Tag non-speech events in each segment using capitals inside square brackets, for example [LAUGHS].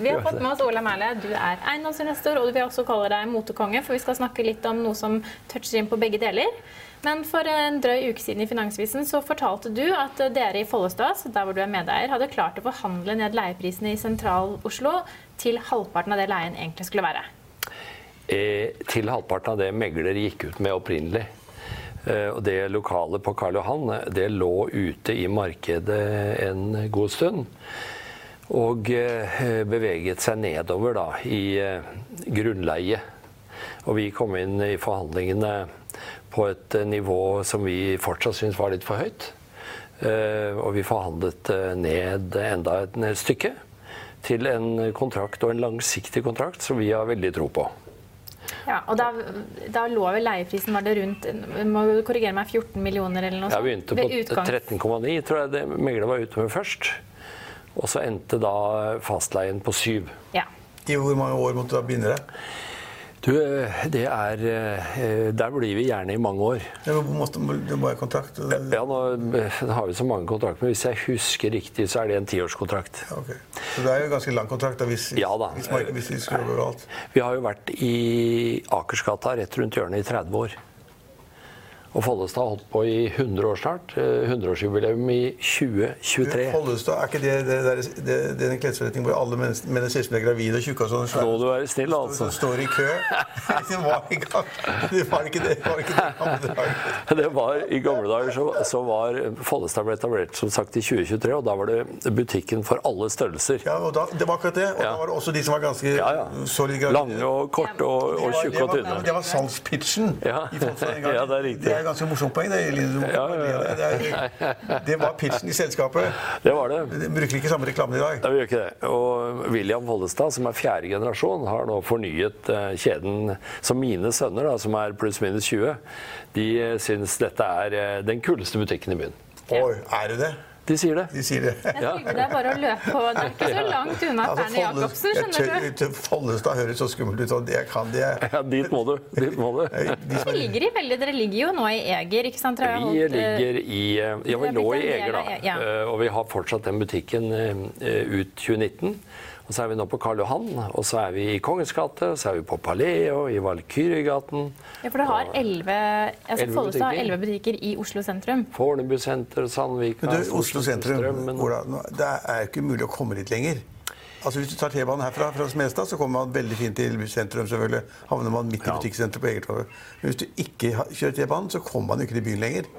Vi har fått med oss Ola Mæhle. Du er eiendomsinvestor, og vi også kaller deg motekonge, for vi skal snakke litt om noe som toucher inn på begge deler. Men for en drøy uke siden i Finansvisen så fortalte du at dere i Follestad, der hvor du er medeier, hadde klart å forhandle ned leieprisene i Sentral-Oslo til halvparten av det leien egentlig skulle være. Eh, til halvparten av det megler gikk ut med opprinnelig. Eh, og det lokalet på Karl Johan det lå ute i markedet en god stund. Og eh, beveget seg nedover da i eh, grunnleie. Og vi kom inn i forhandlingene på et eh, nivå som vi fortsatt syntes var litt for høyt. Og vi forhandlet ned enda et stykke til en kontrakt, og en langsiktig kontrakt, som vi har veldig tro på. Ja, og da, da lå vel leieprisen var det rundt må du korrigere meg, 14 millioner eller noe sånt? Jeg begynte på 13,9, tror jeg det megler var ute med først. Og så endte da fastleien på syv. Ja. I hvor mange år måtte du binde det? Du, det er eh, Der blir vi gjerne i mange år. Ja, måtte, det må være kontrakt? Ja, nå, nå, har vi så mange kontrakter, men hvis jeg husker riktig, så er det en tiårskontrakt. Ja, okay. Så det er jo ganske lang kontrakt da, hvis, ja, da. hvis, hvis, hvis vi skal alt. Vi har jo vært i Akersgata rett rundt hjørnet i 30 år. Og Follestad har holdt på i 100 år snart. 100-årsjubileum i 2023. Follestad, Er ikke det, det, det, det, det den klesforretningen hvor alle menn ser ut som de er gravide og tjukke og sånn? Nå du være snill, altså. Som står i kø. det var i gang. Det var ikke det. Var ikke det, det var I gamle dager så, så, var Follestad ble etablert som sagt i 2023, og da var det butikken for alle størrelser. Ja, og da, det var akkurat det. Og ja. da var det også de som var ganske ja, ja. solid gravide. Lange og korte og, og tjukke og tynne. Det var salgspitchen. Ja. ja, det er riktig er ganske morsomt poeng. Det, ja, ja, det, det, var pitchen i selskapet. Det var det. De bruker ikke samme reklamen i dag. Ja, vi gjør ikke det. Og William Vollestad, som er fjerde generasjon, har nå fornyet uh, kjeden. Så mine sønner, da, som er pluss-minus 20, de uh, syns dette er uh, den kuleste butikken i byen. Oi, er det det? De sier det. De sier det. Jeg det er bare å løpe på. Det er ikke så langt unna altså, Perne Jacobsen, skjønner du. Follestad høres så skummelt ut, og det kan de. [LAUGHS] Ja, dit må du. Dit må du. Dere ligger, i veldig, dere ligger jo nå i Eger, ikke sant? vi ligger i Ja, vi lå i Eger, da. Og vi har fortsatt den butikken ut 2019. Og så er vi nå på Karl Johan, og så er vi i Kongens gate, så er vi på Palais og i Valkyriegaten. Ja, for det har elleve altså Follestad har elleve butikker i Oslo sentrum. Fornebu senter, Sandvika, Men du, Oslo sentrum, Ola, det er jo ikke mulig å komme dit lenger. Altså Hvis du tar T-banen herfra, fra Smestad, så kommer man veldig fint til sentrum. selvfølgelig. Havner man midt i butikksenteret på Egertorget. Men hvis du ikke kjører T-banen, så kommer man jo ikke til byen lenger.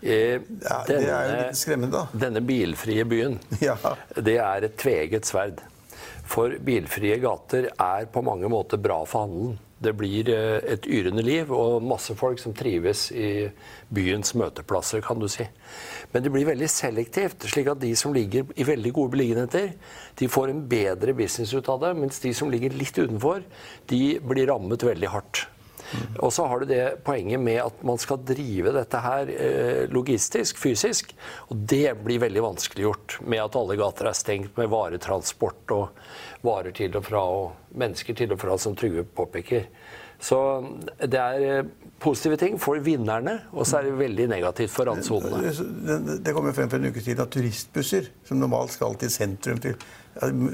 Eh, ja, denne, det er jo litt skremmende, da. Denne bilfrie byen, [LAUGHS] ja. det er et tveget sverd. For bilfrie gater er på mange måter bra for handelen. Det blir eh, et yrende liv og masse folk som trives i byens møteplasser, kan du si. Men det blir veldig selektivt, slik at de som ligger i veldig gode beliggenheter, de får en bedre business ut av det, mens de som ligger litt utenfor, de blir rammet veldig hardt. Og så har du det poenget med at man skal drive dette her eh, logistisk, fysisk. Og det blir veldig vanskeliggjort med at alle gater er stengt med varetransport og varer til og fra og mennesker til og fra, som Trygve påpeker. Så det er eh, positive ting for vinnerne, og så er det veldig negativt for randsonene. Det, det kom frem for en uke siden at turistbusser, som normalt skal til sentrum, til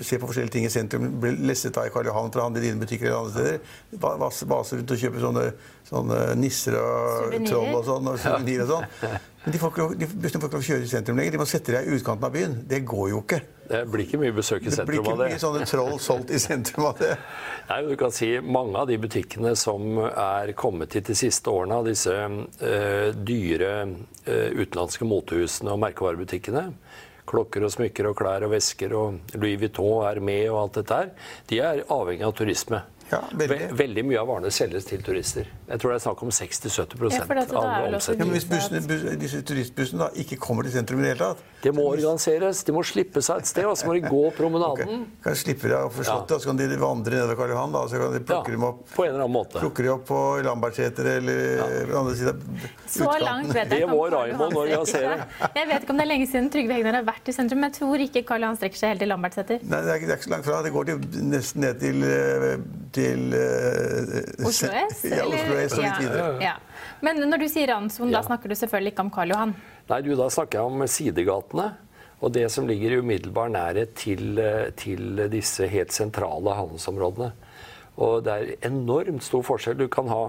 se på forskjellige ting i sentrum, bli lesset av i Karl Johan for å handle i dine butikker eller andre steder. Base rundt og kjøpe sånne, sånne nisser og Souvenir. troll og sånn. og suvenir og sånn. Men de får ikke lov, de bussene får ikke lov å kjøre i sentrum lenger. De må sette deg i utkanten av byen. Det går jo ikke. Det blir ikke mye besøk i sentrum av det. Det blir ikke mye sånne troll solgt i sentrum av det. Nei, du kan si Mange av de butikkene som er kommet hit de siste årene, av disse uh, dyre uh, utenlandske motehusene og merkevarebutikkene, klokker og smykker og klær og vesker og Louis Vuitton er med og alt dette her, de er avhengig av turisme. Ja, veldig. veldig. mye av varene selges til turister. Jeg tror det er snakk om 60-70 ja, av omsetningen. Ja, men hvis bussene, disse turistbussene da ikke kommer til sentrum i det hele tatt Det må organiseres. De må slippe seg et sted, og så må de gå promenaden. Okay. Kan slippe deg for slottet, ja. så kan de vandre nedover Karl Johan. Da, så kan de plukke ja, dem opp på en eller annen måte. Plukker de opp på Lambertseter eller ja. andre siden Så langt vet jeg Det må Raymond organisere. [LAUGHS] Jeg vet ikke om det er lenge siden Trygve Hegnar har vært i sentrum, men jeg tror ikke Karl Johan strekker seg helt til Lambertseter. Nei, det er, ikke, det er ikke så langt fra. Det går til, nesten ned til, eh, til uh, Oslo S? [LAUGHS] Ja, Oslo S og litt videre. Ja. Men når du sier randsonen, da snakker du selvfølgelig ikke om Karl Johan? Nei, du, da snakker jeg om sidegatene. Og det som ligger i umiddelbar nærhet til, eh, til disse helt sentrale handelsområdene. Og det er enormt stor forskjell. Du kan ha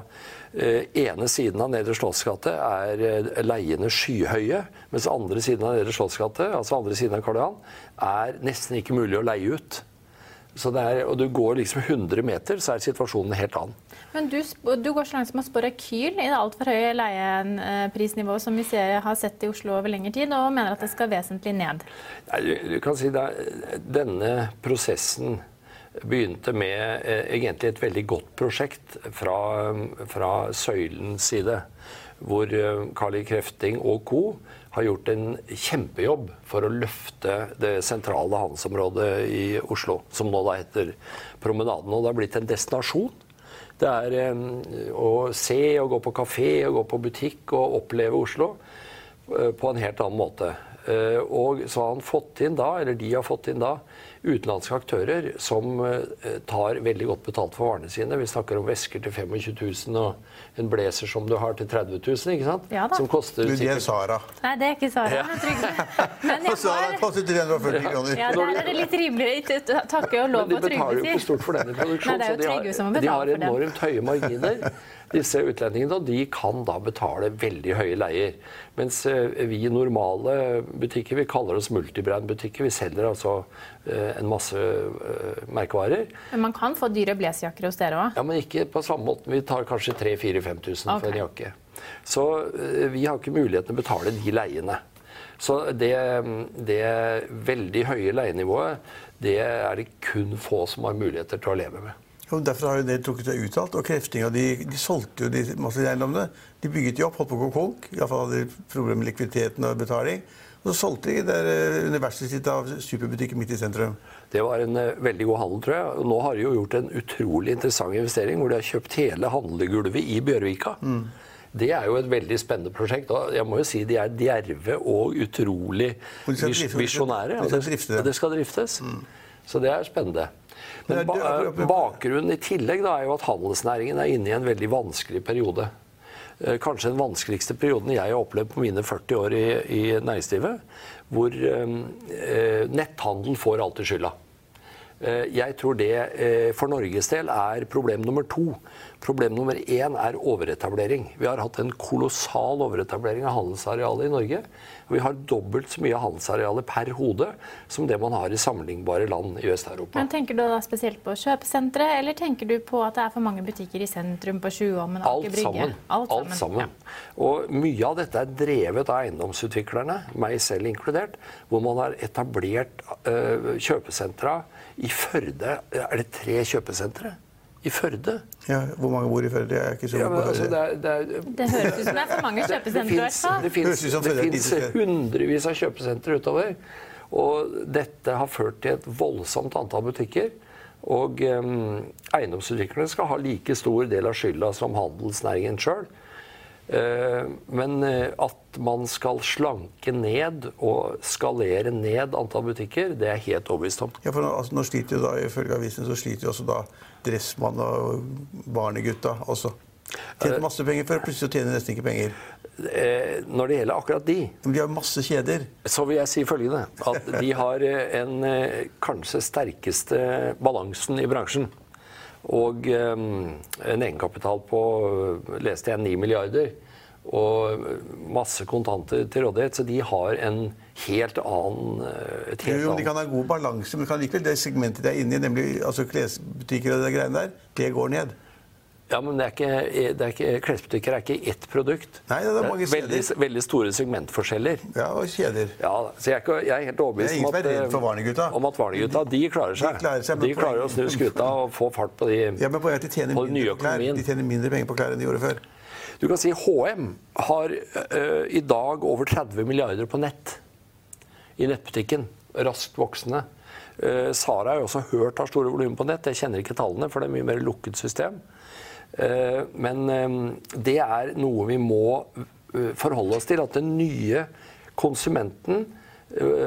eh, ene siden av Nedre Slottsgate er eh, leiene skyhøye, mens andre siden av Nedre Slottsgate, altså andre siden av Karl Johan, er nesten ikke mulig å leie ut. Er, og du går liksom 100 meter, så er situasjonen helt annen. Men du, du går så langt som å spå rekyl i det altfor høye leieprisnivået som vi ser, har sett i Oslo over lengre tid, og mener at det skal vesentlig ned. Nei, du, du kan si det, Denne prosessen begynte med eh, egentlig et veldig godt prosjekt fra, fra Søylens side. Hvor eh, Krefting og co. har gjort en kjempejobb for å løfte det sentrale handelsområdet i Oslo, som nå da heter Promenaden. Og det har blitt en destinasjon. Det er å se og gå på kafé og gå på butikk og oppleve Oslo eh, på en helt annen måte. Eh, Og så har han fått inn da, eller de har fått inn da, utenlandske aktører som eh, tar veldig godt betalt for varene sine. Vi snakker om vesker til 25 000 og en blazer som du har til 30 000, ikke sant? Ja da. Som koster Du, det er Sara. Nei, det er ikke Sara. Ja. [LAUGHS] men Trygve. Sara koster 340 kroner. ja, Der er det litt rimeligere. Takke og lov de på betaler jo ikke stort for denne produksjonen. Nei, det er jo så de Trygve som har, de har enormt høye marginer, disse utlendingene. Og de kan da betale veldig høye leier. Mens eh, vi normale butikker, vi kaller oss multibrand-butikker. Vi selger altså en masse eh, merkevarer. Men man kan få dyre blazerjakker hos dere òg. Ja, men ikke på samme måte. Vi tar kanskje 3000-5000 for Ok. en jakke. Så eh, vi har ikke muligheten til å betale de leiene. Så det, det veldig høye leienivået, det er det kun få som har muligheter til å leve med. Jo, derfor har jo det trukket seg uttalt. Og Kreftinga de, de solgte jo de masse eiendommene. De bygget de opp, holdt på å gå konk. Iallfall hadde de problemer med likviditeten og betaling. Så solgte de der eh, universet sitt av superbutikker midt i sentrum. Det var en eh, veldig god handel, tror jeg. Og nå har de jo gjort en utrolig interessant investering, hvor de har kjøpt hele handlegulvet i Bjørvika. Det er jo et veldig spennende prosjekt. Og jeg må jo si de er djerve og utrolig visjonære. Og det. og det skal driftes. Så det er spennende. Men Men ba bakgrunnen i tillegg da, er jo at handelsnæringen er inne i en veldig vanskelig periode. Eh, Kanskje den vanskeligste perioden jeg har opplevd på mine 40 år i, i næringslivet. Hvor eh, eh, netthandel får alltid skylda. Eh, Jeg tror det eh, for Norges del er problem nummer to. Problem nummer én er overetablering. Vi har hatt en kolossal overetablering av handelsarealet i Norge. Vi har dobbelt så mye handelsarealer per hode som det man har i sammenlignbare land i Øst-Europa. Men Tenker du da spesielt på kjøpesentre, eller tenker du på at det er for mange butikker i sentrum på Tjuvholmen og Aker Alt Brygge? sammen. Alt sammen. Og mye av dette er drevet av eiendomsutviklerne, meg selv inkludert, hvor man har etablert øh, kjøpesentra i Førde. Er det tre kjøpesentre? I Førde? Ja, hvor mange bor i Førde? Jeg er ikke så Ja, men altså, det, er, det, er, Det høres ut som det er for mange [LAUGHS] det kjøpesentre. det det finnes hundrevis av kjøpesentre utover. Og dette har ført til et voldsomt antall butikker. Og um, eiendomsutviklerne skal ha like stor del av skylda som handelsnæringen sjøl. Men eh, at man skal slanke ned og skalere ned antall butikker, det er helt overbevist om. Ja, for nå, altså, nå sliter jo da, Ifølge avisen så sliter jo også da Dressmann og barnegutta også. Tjener masse penger før, plutselig tjener nesten ikke penger. Eh, når det gjelder akkurat de, Men de har masse kjeder. Så vil jeg si følgende. At de har eh, en eh, kanskje sterkeste balansen i bransjen. Og eh, en egenkapital på leste jeg 9 milliarder. Og masse kontanter til rådighet. Så de har en helt annen eh, et helt Jo, de kan ha god balanse, men kan likevel det segmentet de er inne i, nemlig altså klesbutikker og de greiene der, det går ned. Ja, men det er ikke, det er ikke, klesbutikker er ikke ett produkt. Nei, det er mange veldig, veldig store segmentforskjeller. Ja, og kjeder. Ja, så jeg er, ikke, jeg er helt overbevist er om at, redd for Varnegutta. om at Varnegutta de klarer seg. De klarer seg, de klarer å snu skuta og få fart på de Ja, men på, at de tjener, På den nye økonomien. de tjener mindre penger på klær enn de gjorde før. Du kan si HM har øh, i dag over 30 milliarder på nett. I nettbutikken. Raskt voksende. Uh, Sara har jo også hørt har store volumer på nett. Jeg kjenner ikke tallene, for det er mye mer lukket system. Eh, men eh, det er noe vi må eh, forholde oss til. At den nye konsumenten,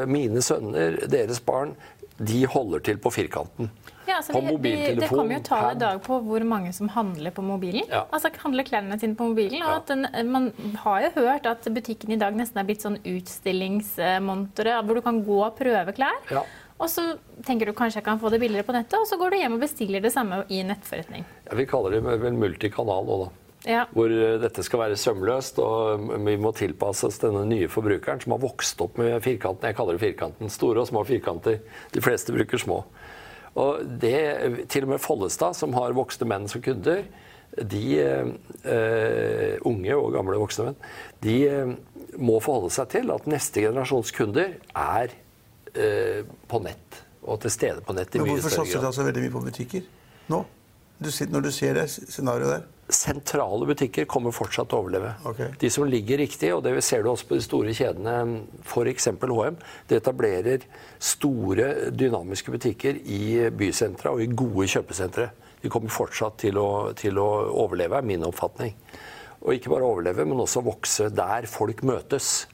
mine sønner, deres barn, de holder til på firkanten. Ja, altså, på de, det kommer jo tall i dag på hvor mange som handler på mobilen. Ja. Altså handler klærne sine på mobilen. Og Ja. at den, man har jo hørt at butikken i dag nesten er blitt sånn utstillingsmontere hvor du kan gå og prøve klær. Og så tenker du kanskje jeg kan få det billigere på nettet, og så går du hjem og bestiller det samme i nettforretning. Ja, vi kaller det vel multikanal nå, da. Ja. Hvor eh, dette skal være sømløst, og vi må tilpasses denne nye forbrukeren som har vokst opp med firkanten. Jeg kaller det firkanten. Store og små firkanter. De fleste bruker små. Og det, til og med Follestad, som har voksne menn som kunder, de uh, unge og gamle voksne menn, de uh, må forholde seg til at neste generasjons kunder er på nett. Og til stede på nett i Men mye hvorfor større satser grad. dere altså veldig mye på butikker nå? Du, sitter- når du ser det scenarioet der? sentrale butikker kommer fortsatt til å overleve. Okay. De som ligger riktig, og det ser du også på de store kjedene, f.eks. HM, det etablerer store, dynamiske butikker i bysentra og i gode kjøpesentre. De kommer fortsatt til å, til å overleve, er min oppfatning. Og ikke bare overleve, men også vokse der folk møtes.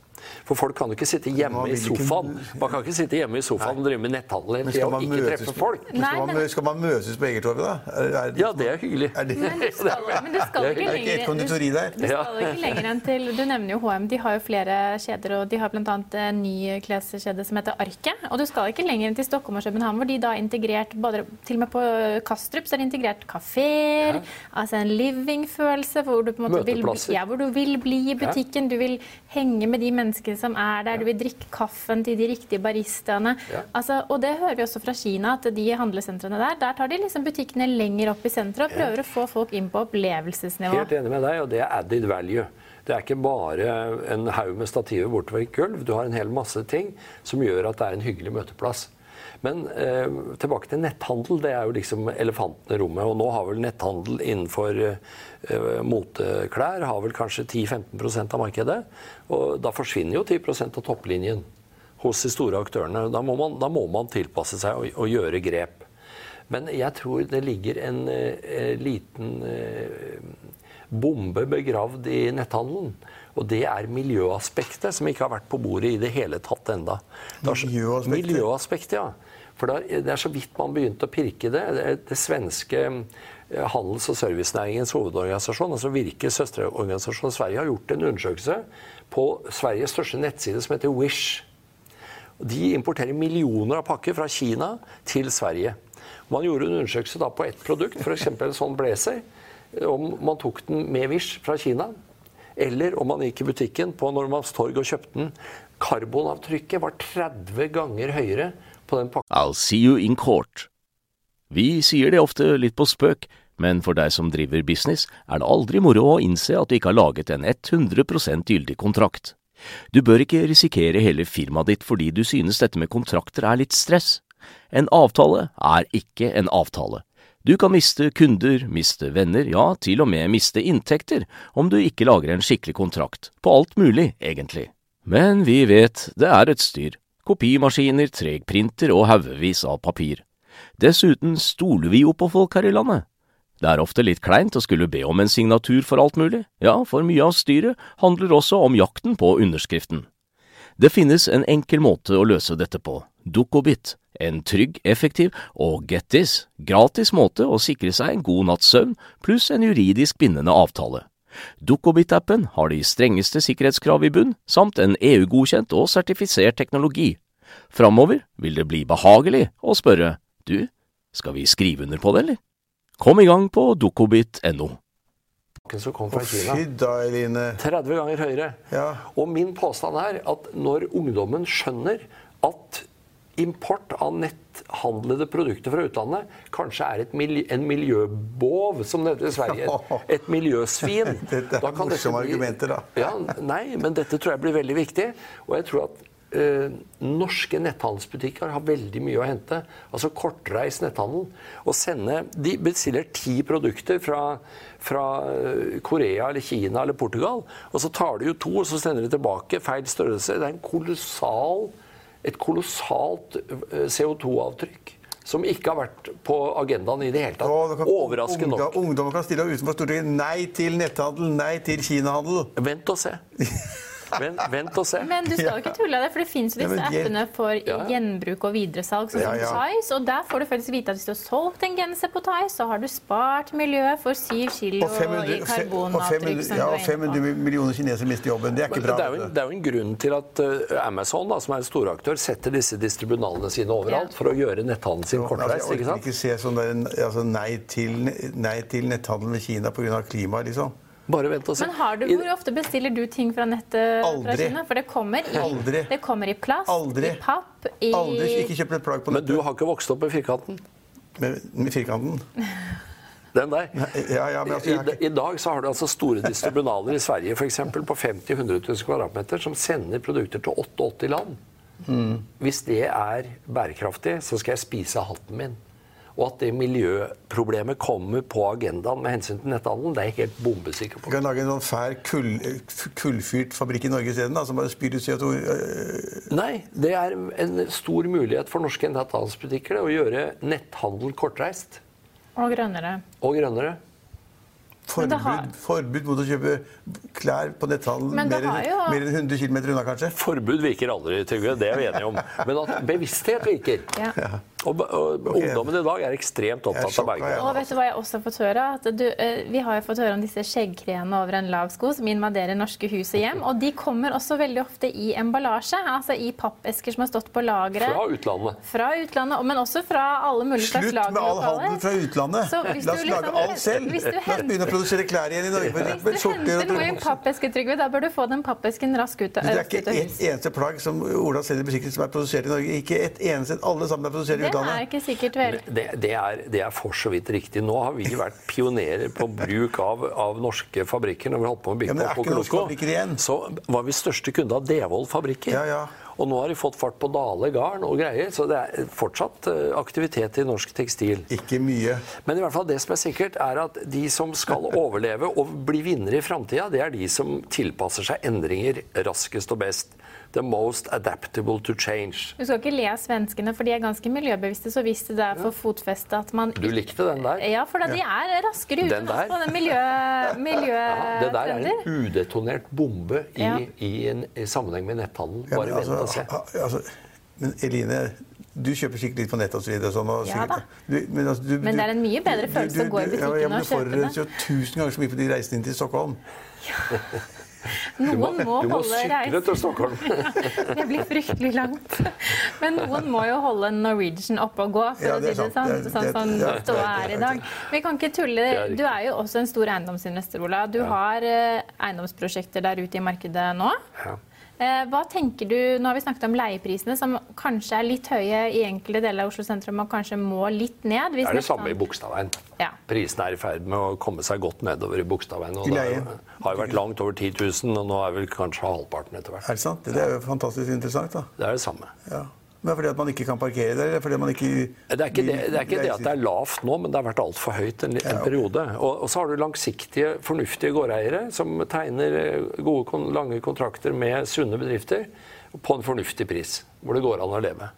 For folk kan jo ikke sitte hjemme i sofaen Man kan ikke sitte hjemme i sofaen og drive med netthandel og ikke møtes, treffe folk. men Nei, skal, man, skal man møtes på Egertorget, da? Er, er, Ja, det er hyggelig. er det, Men du skal, men du skal Det er ikke det et konditori der? Du skal ikke lenger enn til Du nevner jo HM. De har jo flere kjeder, og de har bl.a. en ny kleskjede som heter Arket. Og du skal ikke lenger enn til Stockholm og København, hvor de da har integrert både, Til og med på Kastrup så er det integrert kafeer, altså en living-følelse, hvor du på en måte vil, ja, hvor du vil bli i butikken. Du vil henge med de menneskene som er der, du vil drikke kaffen til de riktige baristaene. Altså, og det hører vi også fra Kina, at de handlesentrene der, der tar de liksom butikkene lenger opp i senteret og prøver å få folk inn på opplevelsesnivå. Helt enig med deg, og det er added value. Det er ikke bare en haug med stativer bortover et gulv. Du har en hel masse ting som gjør at det er en hyggelig møteplass. Men eh, tilbake til netthandel. Det er jo liksom elefanten i rommet. Og nå har vel netthandel innenfor eh, moteklær har vel kanskje 10-15% av markedet. Og da forsvinner jo 10% av topplinjen hos de store aktørene. Da må man, da må man tilpasse seg og, og gjøre grep. Men jeg tror det ligger en eh, liten eh, bombe begravd i netthandelen. Og det er miljøaspektet, som ikke har vært på bordet i det hele tatt enda. Miljøaspektet? Miljøaspektet, ja. For det er, så vidt man begynte å pirke det. Det, det svenske eh, handels- og servicenæringens hovedorganisasjon, altså Virke søsterorganisasjon i Sverige, har gjort en undersøkelse på Sveriges største nettside som heter Wish. De importerer millioner av pakker fra Kina til Sverige. Man gjorde en undersøkelse på ett produkt, f.eks. en sånn blazer. Om man tok den med Wish fra Kina, eller om man gikk i butikken på Normans torg og kjøpte den. Karbonavtrykket var 30 ganger høyere på den pakken. I'll see you in court. Vi sier det ofte litt på spøk, men for deg som driver business, er det aldri moro å innse at du ikke har laget en 100% gyldig kontrakt. Du bør ikke risikere hele firmaet ditt fordi du synes dette med kontrakter er litt stress. En avtale er ikke en avtale. Du kan miste kunder, miste venner, ja, til og med miste inntekter om du ikke lager en skikkelig kontrakt, på alt mulig, egentlig. Men vi vet det er et styr. Kopimaskiner, treg printer og haugevis av papir. Dessuten stoler vi jo på folk her i landet. Det er ofte litt kleint å skulle be om en signatur for alt mulig, ja, for mye av styret handler også om jakten på underskriften. Det finnes en enkel måte å løse dette på, Dukkobit, en trygg, effektiv og get this, gratis måte å sikre seg en god natts søvn pluss en juridisk bindende avtale. Dukkobit-appen har de strengeste sikkerhetskrav i bunn, samt en EU-godkjent og sertifisert teknologi. Framover vil det bli behagelig å spørre du, skal vi skrive under på det, eller? Kom i gang på dukkobit.no. som kom fra Kina. fy da, Eline. 30 ganger høyere. Ja. Og min påstand er at når ungdommen skjønner at import av netthandlede produkter fra utlandet kanskje er et mil en miljøbov, som det heter i Sverige. Et, miljøsvin. [LAUGHS] Dette er morsomme bli- argumenter, da. Ja, nei, men dette tror jeg blir veldig viktig. Og jeg tror at eh, norske netthandelsbutikker har veldig mye å hente. Altså kortreist netthandel. Å sende De bestiller ti produkter fra, fra eh, Korea eller Kina eller Portugal, og så tar de jo to, og så sender de tilbake feil størrelse. Det er en kolossal, et kolossalt eh, CO2-avtrykk. Som ikke har vært på agendaen i det hele tatt. Overraskende ungdom- nok. Ungdommen kan stille utenfor Stortinget. Nei til netthandel, nei til kinahandel. Vent og se. [LAUGHS] Vent, vent og se. Men du skal jo ikke tulle av det, for det finnes jo Ja, disse men appene for Ja. gjenbruk og videresalg, sånn som Ja, ja. Tice. Og der får du faktisk vite at hvis du har solgt en genser på Tice, så har du spart miljøet for 7 kilo Og 500, i og karbonavtrykk. 500, ja, og er 500 millioner kinesere mister jobben. Det er ikke bra. det, er jo, det er jo en grunn til at uh, Amazon, da, som er en storaktør, setter disse distribunalene sine overalt Ja. for å gjøre netthandelen sin Altså, kortreist. jeg ikke orker ikke se sånn der, altså nei, til, nei til netthandel med Kina pga. klimaet, liksom. Bare vent og se. Men har du, hvor ofte bestiller du ting fra nettet? Aldri. Fra For det kommer i, Aldri. det kommer i plast, Aldri. i papp, i Aldri ikke kjøpt et plagg på Men du har ikke vokst opp med firkanten? med, med firkanten. [LAUGHS] Den der. Ja, ja, men altså, I, ikke, I dag så har du altså store distribunaler i Sverige for eksempel, på 50 000-100 000 kvadratmeter som sender produkter til 88 land. Mm. Hvis det er bærekraftig, så skal jeg spise hatten min. Og at det miljøproblemet kommer på agendaen med hensyn til netthandelen, det er jeg helt bombesikker på. vi kan lage en sånn fær kull, kullfyrt fabrikk i Norge isteden, som bare spyr ut CO2. øh, Nei, det er en stor mulighet for norske netthandelsbutikker å gjøre netthandel kortreist og grønnere. og grønnere. Forbud, har- forbud mot å kjøpe klær på netthandel mer, jo- mer enn 100 km unna, kanskje. Forbud virker aldri, Trygve. Det er vi enige om. Men at bevissthet virker. Ja. Og, og ungdommen i dag er ekstremt opptatt av Bergen. Og vet du hva jeg også har fått høre? At du, eh, vi har jo fått høre om disse skjeggkreene over en lav sko som invaderer norske hus og hjem. Og de kommer også veldig ofte i emballasje, altså i pappesker som har stått på lageret. Fra utlandet. Fra utlandet, men også fra alle mulige slags Slutt med all handel fra utlandet. La oss lage liksom- alt selv. hvis du La oss begynne å produsere klær igjen i Norge. Hvis du henter noe i en pappeske, Trygve, da bør du få den pappesken raskt ut av Det er ikke et eneste plagg som Ola selger i butikken som er produsert i Norge. Ikke et eneste. Alle sammen er produsert i Det er ikke sikkert vel. Det, det, er, det er for så vidt riktig. Nå har vi vært pionerer på bruk av, av norske fabrikker. Når vi holdt på med å bygge ja, er på igjen. så var vi største kunde av Devold fabrikker. Ja, ja. Og nå har de fått fart på Dale garn og greier, så det er fortsatt eh, aktivitet i norsk tekstil. Ikke mye. Men i hvert fall det som er sikkert, er at de som skal [LAUGHS] overleve og bli vinnere i framtida, det er de som tilpasser seg endringer raskest og best. The most adaptable to change. Du skal ikke le av svenskene, for de er ganske miljøbevisste. Så hvis det er for fotfeste at man Du likte den der? Ja, for da de er raskere ute Den der? på den miljø, Ja, det der er en udetonert bombe i, Ja. i, en, i sammenheng med netthandel. Ja, Bare vent og se. altså, altså, men Eline, du kjøper sikkert litt på nett og så videre. Sånn, og Ja da. Du, men, altså, du, Men det er en mye bedre du- følelse du- å gå i butikken ja, og kjøpe Du det. forurenser jo tusen ganger så mye på de reisene inn til Stockholm. Du må, holde reisen. du må sykle til Stockholm. [LAUGHS] Det blir fryktelig langt. Men noen må jo holde Norwegian oppe og gå, for Ja, å si det sant. sånn. Sånn som det er- ståa er i dag. Vi kan ikke tulle. Du er jo også en stor eiendomsinvestor, Ola. Du har eh, eiendomsprosjekter der ute i markedet nå. Ja. Eh, Hva tenker du, Nå har vi snakket om leieprisene, som kanskje er litt høye i enkelte deler av Oslo sentrum og kanskje må litt ned. Det er det samme i Bogstadveien. Ja. Prisene er i ferd med å komme seg godt nedover i Bogstadveien. I det har jo vært langt over 10 000, og nå er vel kanskje halvparten etter hvert. Er det sant? Det er jo fantastisk interessant. da. Det er det samme. Ja. Men fordi at man ikke kan parkere der? Fordi man ikke Det er ikke det, det, er ikke det at det er lavt nå, men det har vært altfor høyt en, en Ja, periode. Og, og så har du langsiktige, fornuftige gårdeiere som tegner eh, gode, lange kontrakter med sunne bedrifter på en fornuftig pris, hvor det går an å leve.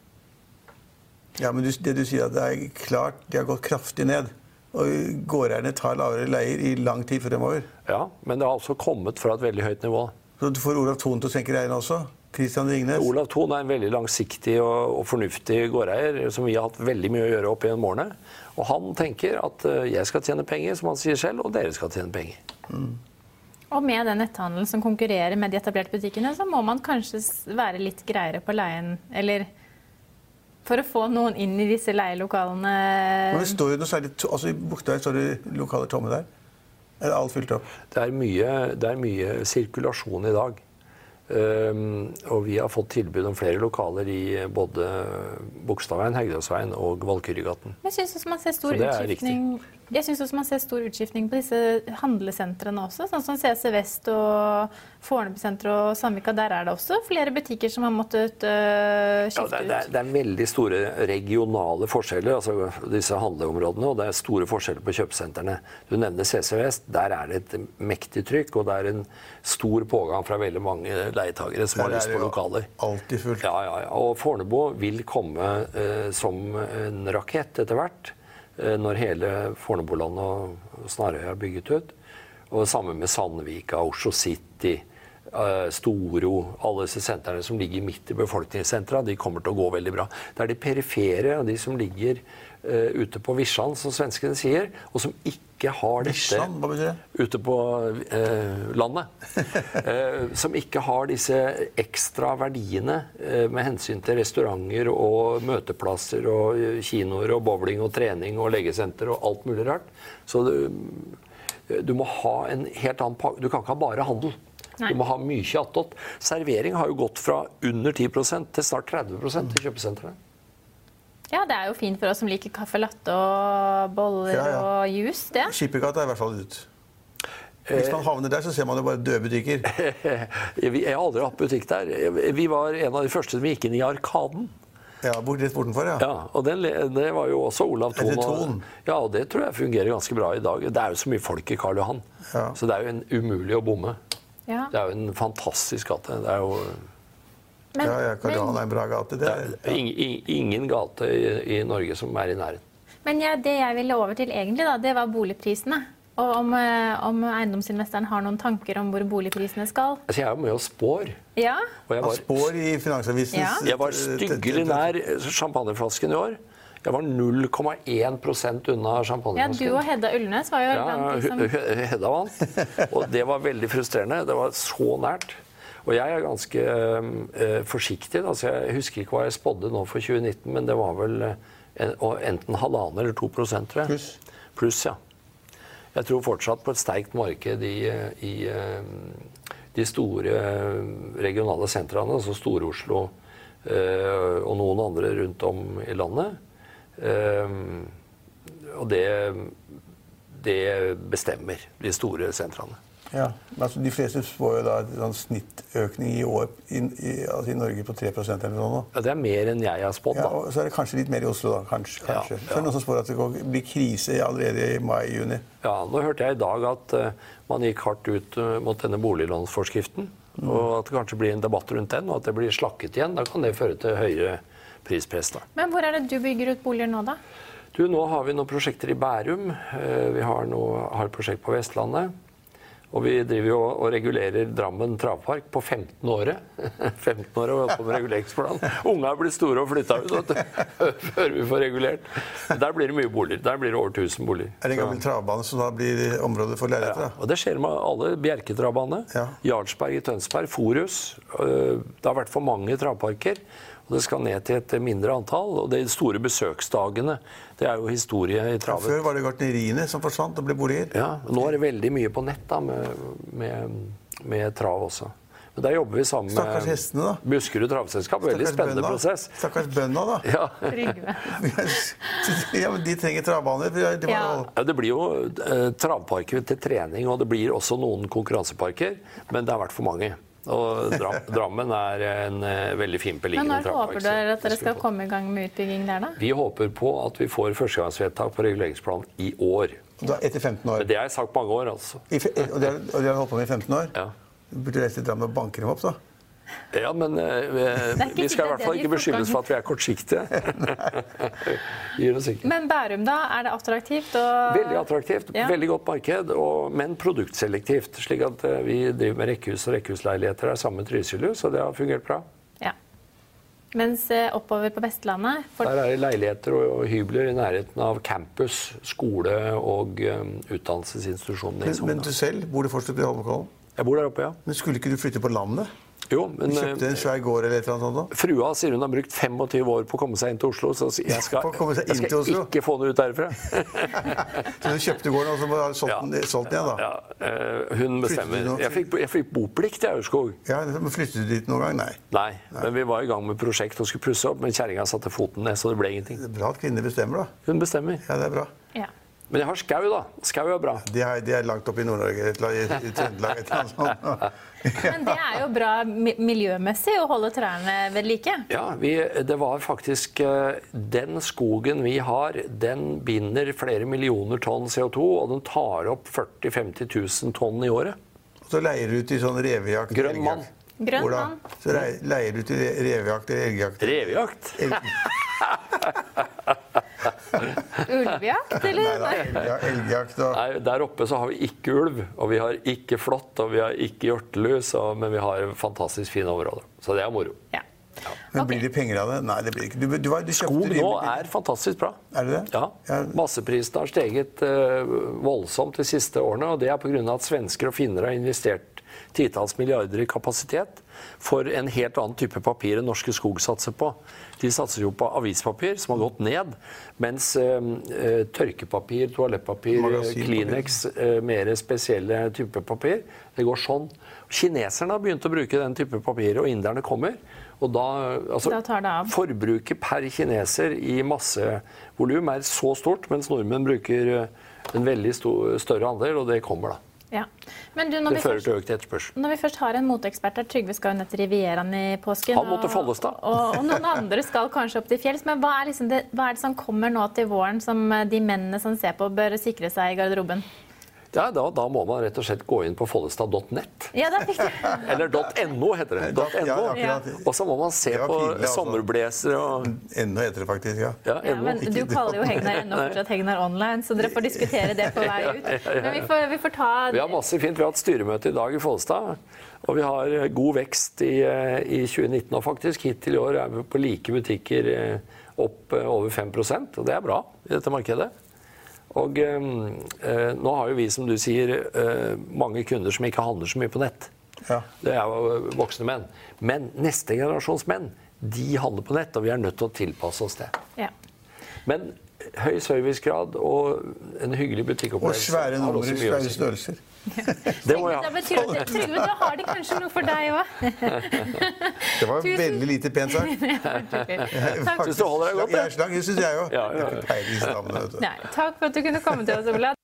Ja, men du, det du sier at det er klart de har gått kraftig ned. Og gårdeierne tar lavere leier i lang tid fremover. Ja, Men det har altså kommet fra et veldig høyt nivå. Så du får Olav Thon til å senke leiene også. Christian Ringnes. Olav Thon er en veldig langsiktig og, og fornuftig gårdeier som vi har hatt veldig mye å gjøre opp gjennom årene. Og han tenker at eh, jeg skal tjene penger, som han sier selv, og dere skal tjene penger. Og med den netthandelen som konkurrerer med de etablerte butikkene, så må man kanskje være litt greiere på leien, eller for å få noen inn i disse leielokalene. Men det står jo noe særlig, to- altså I Bukta står det lokaler tomme der. Er alt fylt opp? Det er mye, det er mye sirkulasjon i dag. Um, og vi har fått tilbud om flere lokaler i både Bogstadveien, Hegdalsveien og Valkyrjegaten. Jeg syns også man ser stor utskiftning Jeg synes også man ser stor utskiftning på disse handlesentrene også. Sånn som CC Vest og Fornebusenteret og Sandvika. Der er det også flere butikker som har måttet øh, skifte ut. Ja, det, det, det er veldig store regionale forskjeller, altså disse handleområdene, og det er store forskjeller på kjøpesentrene. Du nevner CC Vest. Der er det et mektig trykk, og det er en stor pågang fra veldig mange leietagere som har lyst på lokaler. Alltid fullt. Ja, ja, ja. Og Fornebu vil komme eh, som en rakett etter hvert. Eh, når hele Fornebuland og Snarøya er bygget ut. Og samme med Sandvika, Oslo City, eh, Storo, alle disse sentrene som ligger midt i befolkningssentra, de kommer til å gå veldig bra. Det er de perifere, de som ligger ute på Vischan, som svenskene sier, og som ikke har dette Vishan, hva betyr det? ute på eh, landet. [LAUGHS] eh, som ikke har disse ekstra verdiene eh, med hensyn til restauranter og møteplasser og eh, kinoer og bowling og trening og legesenter og alt mulig rart. Så du, du må ha en helt annen pakke. Du kan ikke ha bare handel. Nei. Du må ha mye attåt. Servering har jo gått fra under 10% til snart 30% i kjøpesentrene. Ja, det er jo fint for oss som liker kaffe latte og boller Ja, ja. og juice, det. Skippergata er i hvert fall ut. Eh, Hvis man havner der, så ser man jo bare døde butikker. [LAUGHS] Jeg har aldri hatt butikk der. Vi var en av de første som gikk inn i Arkaden. Ja, bort, Rett bortenfor, ja. Ja, og den, det var jo også Olav Thon. Og- Ja, og det tror jeg fungerer ganske bra i dag. Det er jo så mye folk i Karl Johan, Ja. så det er jo en umulig å bomme. Ja. Det er jo en fantastisk gate. Det er jo Men, ja, ja Karl er en bra gate. Det det er, ja. ing- ing- ingen gate i, i Norge som er i nærheten. men ja, det jeg ville over til egentlig, da, det var boligprisene. Og om, eh, om eiendomsinvestoren har noen tanker om hvor boligprisene skal. Altså, jeg er jo med og spår. Ja, Og jeg var, spår i Finansavisens Ja. jeg var styggelig nær champagneflasken i år. Jeg var 0,1% unna ja du og Hedda Ullnes var jo Ja, blant de som He- He- Hedda vant. Og det var veldig frustrerende. Det var så nært. Og jeg er ganske eh, forsiktig. Altså, jeg husker ikke hva jeg spådde nå for 2019, men det var vel eh, en, enten halvannen eller to prosent, tror jeg. Pluss. Pluss, ja. Jeg tror fortsatt på et sterkt marked i, i eh, de store eh, regionale sentrene, altså Stor-Oslo eh, og noen andre rundt om i landet. Eh, og det, det bestemmer de store sentrene. Ja, men altså De fleste spår jo da en sånn snittøkning i år i, i, altså i Norge på 3% eller noe. Ja, det er mer enn jeg har spådd, Ja, og så er det kanskje litt mer i Oslo, da. Kanskje. Ja, ja. Så er det noen som spår at det går- blir krise allerede i mai-juni. Ja, nå hørte jeg i dag at uh, man gikk hardt ut uh, mot denne boliglånsforskriften. Og at det kanskje blir en debatt rundt den, og at det blir slakket igjen. Da kan det føre til høyere prispress. da. Men hvor er det du bygger ut boliger nå, da? Du, nå har vi noen prosjekter i Bærum. Eh, Vi har, noe, har et prosjekt på Vestlandet. Og vi driver jo og regulerer Drammen travpark på 15-året. 15 år og holdt på med reguleringsplan. Unga er blitt store og flytta ut [LAUGHS] før vi får regulert. Der blir det mye boliger. Der blir det over 1000 boliger. Er det en gammel travbane som da blir område for leiligheter? ja, og det skjer med alle. Bjerke-travbane, Ja. Jarlsberg i Tønsberg, Forus. Øh, Det har vært for mange travparker. Og det skal ned til et mindre antall. Og de store besøksdagene, det er jo historie i travet. Før var det gartneriene som forsvant og ble boliger. Ja, og Nå er det veldig mye på nett da, med, med, med trav også. Men Der jobber vi sammen Stakkars hestene, da. Buskerud Travselskap. Veldig Stakkars spennende bønda. prosess. Stakkars bønda, da. Ja. [LAUGHS] Ja, men De trenger travbaner. de Ja. Ja, Det blir jo eh, travparker til trening, og det blir også noen konkurranseparker. Men det har vært for mange. Og Drammen er en eh, veldig fin Men beliggende når håper dere at dere skal komme i gang med utbygging der, da? Vi håper på at vi får førstegangsvedtak på reguleringsplanen i år. Da, etter 15 år. Men det har jeg sagt mange år, altså. I, og de har, holdt på med i 15 år? Ja. Du burde reise til Drammen og banke dem opp, da. Ja, men eh, vi, vi skal i hvert fall ikke beskyldes for at vi er kortsiktige. [LAUGHS] Gir oss ikke. Men Bærum, da? Er det attraktivt? Og... Veldig attraktivt, Ja. veldig godt marked, og, men produktselektivt. Slik at eh, vi driver med rekkehus og rekkehusleiligheter der sammen med Trysilhus, og det har fungert bra. Ja. Mens eh, oppover på Vestlandet for... Der er det leiligheter og, og hybler i nærheten av campus, skole og um, utdannelsesinstitusjonene Men, men du selv, bor du fortsatt i Holmenkollen? Jeg bor der oppe, ja. Men skulle ikke du flytte på landet? Jo, men Du kjøpte eh, en svær gård eller et eller annet sånt? Frua sier hun har brukt 25 år på å komme seg inn til Oslo, så jeg skal, jeg skal ikke få henne ut derfra. [LAUGHS] Så hun kjøpte gården og så har du solgt, den, igjen, da? Ja, eh, hun bestemmer. Jeg fikk, jeg fikk boplikt i Aurskog. Ja, men Flyttet du dit noen gang? Nei. Nei, men vi var i gang med prosjekt og skulle pusse opp, men kjerringa satte foten ned, så det ble ingenting. Det er bra at kvinner bestemmer, da. Hun bestemmer. Ja, det er bra. Men jeg har skau, da. Skau er bra. De er, de er langt oppe i Nord-Norge, i Trøndelag et eller annet sånt. [LAUGHS] Men det er jo bra miljømessig å holde trærne ved like. Ja, vi, det var faktisk eh, Den skogen vi har, den binder flere millioner tonn CO2, og den tar opp 40 000-50 000 tonn i året. Og så leier du til sånn revejakt. Grønn mann. Grønn mann. Så leier, du til re- revejakt eller elgjakt. Revejakt. [LAUGHS] Ulvejakt, Nei da, elgjakt, og Nei, Der oppe så har vi ikke ulv, og vi har ikke flått, og vi har ikke hjortelus, og, men vi har fantastisk fine områder. Så det er moro. Ja. Men Ok. blir det penger av det? Nei, det blir ikke. Du, du, du Skog nå er fantastisk bra. Er det det? Ja. Ja. Masseprisene har steget uh, voldsomt de siste årene, og det er pga. at svensker og finner har investert titalls milliarder i kapasitet for en helt annen type papir enn Norske Skog satser på. De satser jo på avispapir, som har gått ned, mens eh, eh, tørkepapir, toalettpapir, Kleenex, eh, mer spesielle typer papir, det går sånn. Kineserne har begynt å bruke den type papir, og inderne kommer. Og da, altså, Da tar det av. Forbruket per kineser i massevolum er så stort, mens nordmenn bruker eh, en veldig stor, større andel, og det kommer da. Ja. Men du, når Det fører til økt etterspørsel. når vi først har en moteekspert her, Trygve skal jo ned til Rivieraen i påsken. Han måtte Follestad. Og, og, og noen andre skal kanskje opp til fjells. Men hva er, liksom det, hva er det som kommer nå til våren som eh, de mennene som ser på, bør sikre seg i garderoben? Ja, da, da må man rett og slett gå inn på follestad.net. Ja. [LAUGHS] Eller .no heter det. Ja, .no. akkurat. Og så må man se på pinlig, altså. sommerblazere og Ennå heter det faktisk, ja. ja, Ja, NO. men du kaller jo [LAUGHS] Hegnar ennå fortsatt Hegnar Online, så dere får diskutere det på vei [LAUGHS] ut. Men vi får, vi får ta Vi har masse fint. Vi har hatt styremøte i dag i Follestad. Og vi har eh, god vekst i, eh, i 2019 og faktisk. Hittil i år er vi på like butikker eh, opp over 5% og det er bra i dette markedet. Og eh, eh, nå har jo vi, som du sier, eh, mange kunder som ikke handler så mye på nett. Ja. Det er jo voksne menn. Men neste generasjons menn, de handler på nett, og vi er nødt til å tilpasse oss det. ja. Men høy servicegrad og en hyggelig butikkopplevelse. Og svære nummer numre, mye svære størrelser. størrelser. Det må jeg Da ha. at Trygve, da har de kanskje noe for deg òg. [LAUGHS] Det var Tusen- veldig lite pent sagt. [LAUGHS] Takk. Syns du holder deg godt, det syns jeg òg. Ja, ja, ja. Takk for at du kunne komme til oss, Ola.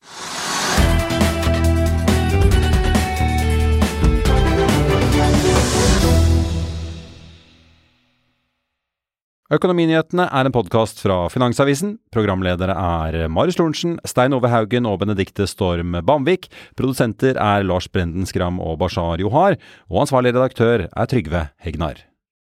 Økonominyhetene er en podkast fra Finansavisen. Programledere er Marius Lorentzen, Stein Ove Haugen og Benedikte Storm Bamvik. Produsenter er Lars Brenden Skram og Bashar Johar. Og ansvarlig redaktør er Trygve Hegnar.